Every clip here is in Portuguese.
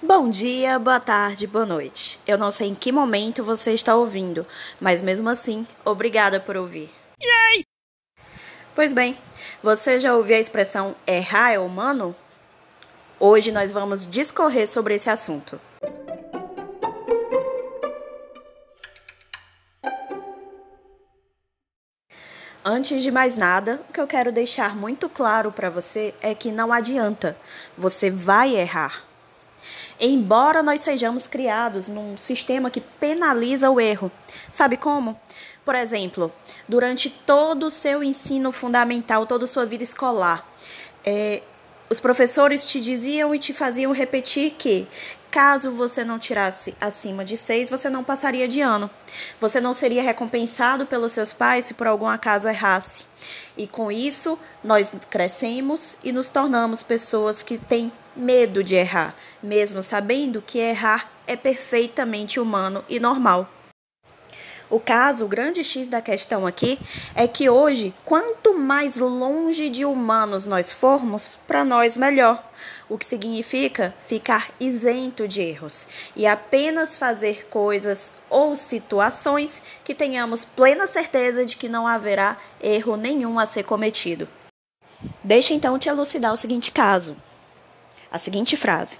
Bom dia, boa tarde, boa noite. Eu não sei em que momento você está ouvindo, mas mesmo assim, obrigada por ouvir. Yay! Pois bem, você já ouviu a expressão errar é humano? Hoje nós vamos discorrer sobre esse assunto. Antes de mais nada, o que eu quero deixar muito claro para você é que não adianta, você vai errar. Embora nós sejamos criados num sistema que penaliza o erro. Sabe como? Por exemplo, durante todo o seu ensino fundamental, toda a sua vida escolar, é, os professores te diziam e te faziam repetir que, caso você não tirasse acima de seis, você não passaria de ano. Você não seria recompensado pelos seus pais se por algum acaso errasse. E com isso, nós crescemos e nos tornamos pessoas que têm medo de errar, mesmo sabendo que errar é perfeitamente humano e normal. O caso, o grande X da questão aqui, é que hoje, quanto mais longe de humanos nós formos, para nós melhor. O que significa ficar isento de erros e apenas fazer coisas ou situações que tenhamos plena certeza de que não haverá erro nenhum a ser cometido. Deixa então te elucidar o seguinte caso. A seguinte frase.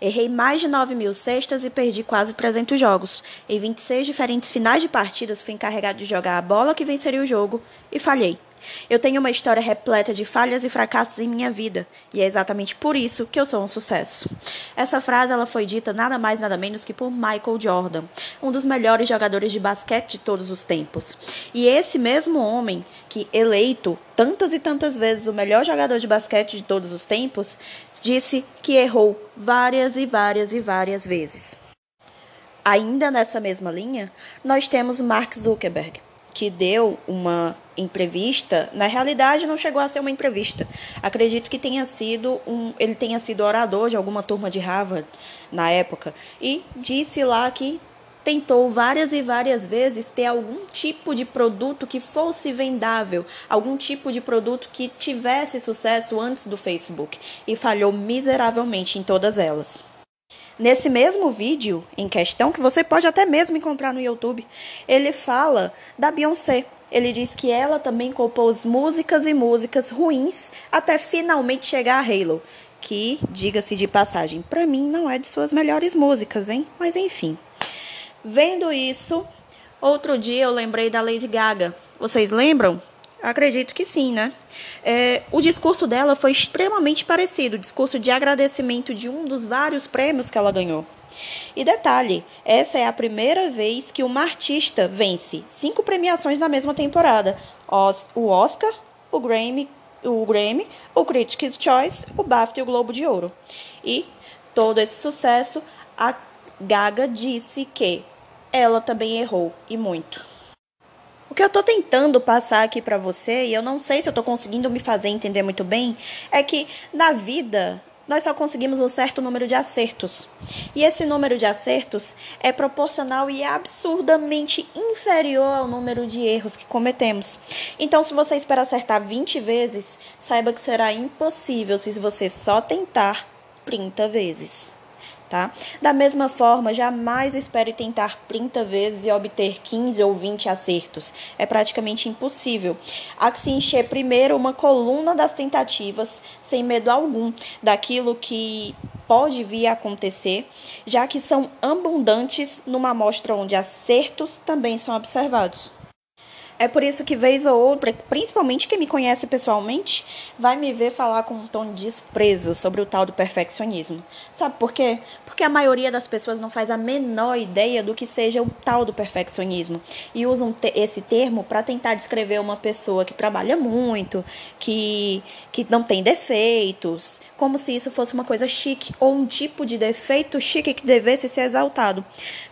Errei mais de 9 mil cestas e perdi quase 300 jogos. Em 26 diferentes finais de partidas, fui encarregado de jogar a bola que venceria o jogo e falhei. Eu tenho uma história repleta de falhas e fracassos em minha vida, e é exatamente por isso que eu sou um sucesso. Essa frase ela foi dita nada mais nada menos que por Michael Jordan, um dos melhores jogadores de basquete de todos os tempos. E esse mesmo homem que eleito tantas e tantas vezes o melhor jogador de basquete de todos os tempos, disse que errou várias e várias e várias vezes. Ainda nessa mesma linha, nós temos Mark Zuckerberg que deu uma entrevista, na realidade não chegou a ser uma entrevista. Acredito que tenha sido um, ele tenha sido orador de alguma turma de Harvard na época e disse lá que tentou várias e várias vezes ter algum tipo de produto que fosse vendável, algum tipo de produto que tivesse sucesso antes do Facebook e falhou miseravelmente em todas elas. Nesse mesmo vídeo em questão, que você pode até mesmo encontrar no YouTube, ele fala da Beyoncé. Ele diz que ela também compôs músicas e músicas ruins até finalmente chegar a Halo, que, diga-se de passagem, para mim não é de suas melhores músicas, hein? Mas enfim. Vendo isso, outro dia eu lembrei da Lady Gaga. Vocês lembram? Acredito que sim, né? É, o discurso dela foi extremamente parecido, o discurso de agradecimento de um dos vários prêmios que ela ganhou. E detalhe, essa é a primeira vez que uma artista vence cinco premiações na mesma temporada: o Oscar, o Grammy, o Grammy, o Critics' Choice, o BAFTA e o Globo de Ouro. E todo esse sucesso, a Gaga disse que ela também errou e muito. Que eu estou tentando passar aqui para você, e eu não sei se eu estou conseguindo me fazer entender muito bem, é que na vida nós só conseguimos um certo número de acertos. E esse número de acertos é proporcional e absurdamente inferior ao número de erros que cometemos. Então, se você espera acertar 20 vezes, saiba que será impossível se você só tentar 30 vezes tá? Da mesma forma, jamais espere tentar 30 vezes e obter 15 ou 20 acertos. É praticamente impossível. Há que se encher primeiro uma coluna das tentativas, sem medo algum daquilo que pode vir a acontecer, já que são abundantes numa amostra onde acertos também são observados. É por isso que, vez ou outra, principalmente quem me conhece pessoalmente, vai me ver falar com um tom de desprezo sobre o tal do perfeccionismo. Sabe por quê? Porque a maioria das pessoas não faz a menor ideia do que seja o tal do perfeccionismo e usam esse termo para tentar descrever uma pessoa que trabalha muito, que, que não tem defeitos, como se isso fosse uma coisa chique ou um tipo de defeito chique que devesse ser exaltado.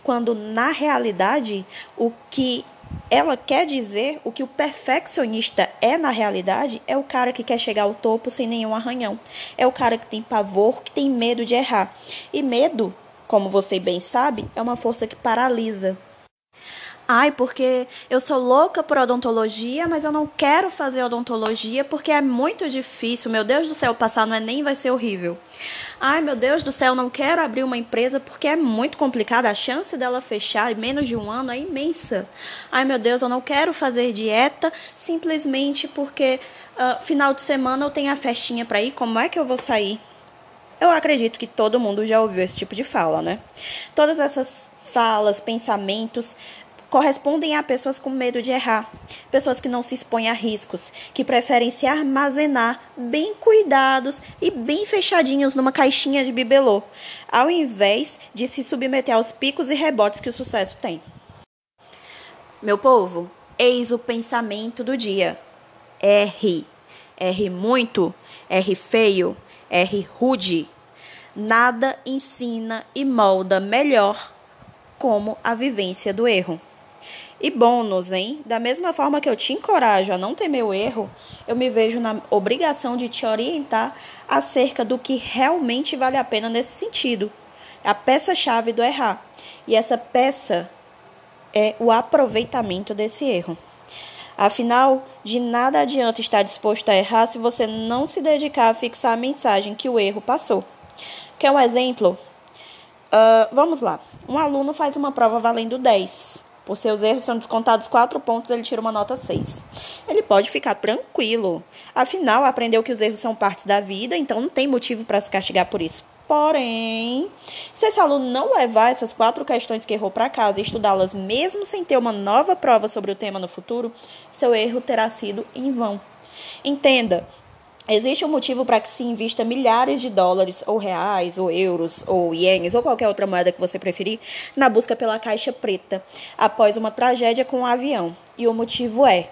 Quando, na realidade, o que ela quer dizer o que o perfeccionista é na realidade é o cara que quer chegar ao topo sem nenhum arranhão. É o cara que tem pavor, que tem medo de errar. E medo, como você bem sabe, é uma força que paralisa. Ai, porque eu sou louca por odontologia, mas eu não quero fazer odontologia porque é muito difícil. Meu Deus do céu, passar no Enem vai ser horrível. Ai, meu Deus do céu, não quero abrir uma empresa porque é muito complicado. A chance dela fechar em menos de um ano é imensa. Ai, meu Deus, eu não quero fazer dieta simplesmente porque uh, final de semana eu tenho a festinha para ir. Como é que eu vou sair? Eu acredito que todo mundo já ouviu esse tipo de fala, né? Todas essas falas, pensamentos correspondem a pessoas com medo de errar, pessoas que não se expõem a riscos, que preferem se armazenar bem cuidados e bem fechadinhos numa caixinha de bibelô, ao invés de se submeter aos picos e rebotes que o sucesso tem. Meu povo, eis o pensamento do dia. R. R muito, R feio, R rude. Nada ensina e molda melhor como a vivência do erro. E bônus, hein? Da mesma forma que eu te encorajo a não temer o erro, eu me vejo na obrigação de te orientar acerca do que realmente vale a pena nesse sentido. A peça-chave do errar. E essa peça é o aproveitamento desse erro. Afinal, de nada adianta estar disposto a errar se você não se dedicar a fixar a mensagem que o erro passou. Quer um exemplo? Uh, vamos lá. Um aluno faz uma prova valendo 10. Por seus erros são descontados 4 pontos, ele tira uma nota 6. Ele pode ficar tranquilo. Afinal, aprendeu que os erros são partes da vida, então não tem motivo para se castigar por isso. Porém, se esse aluno não levar essas quatro questões que errou para casa e estudá-las mesmo sem ter uma nova prova sobre o tema no futuro, seu erro terá sido em vão. Entenda, Existe um motivo para que se invista milhares de dólares, ou reais, ou euros, ou ienes, ou qualquer outra moeda que você preferir, na busca pela caixa preta, após uma tragédia com um avião. E o motivo é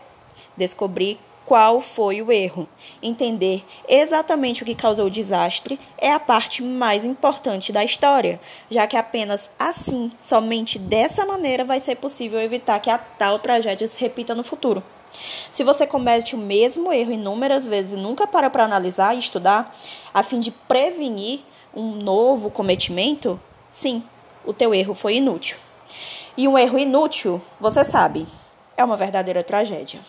descobrir qual foi o erro. Entender exatamente o que causou o desastre é a parte mais importante da história, já que apenas assim, somente dessa maneira, vai ser possível evitar que a tal tragédia se repita no futuro. Se você comete o mesmo erro inúmeras vezes e nunca para para analisar e estudar, a fim de prevenir um novo cometimento, sim, o teu erro foi inútil. E um erro inútil, você sabe, é uma verdadeira tragédia.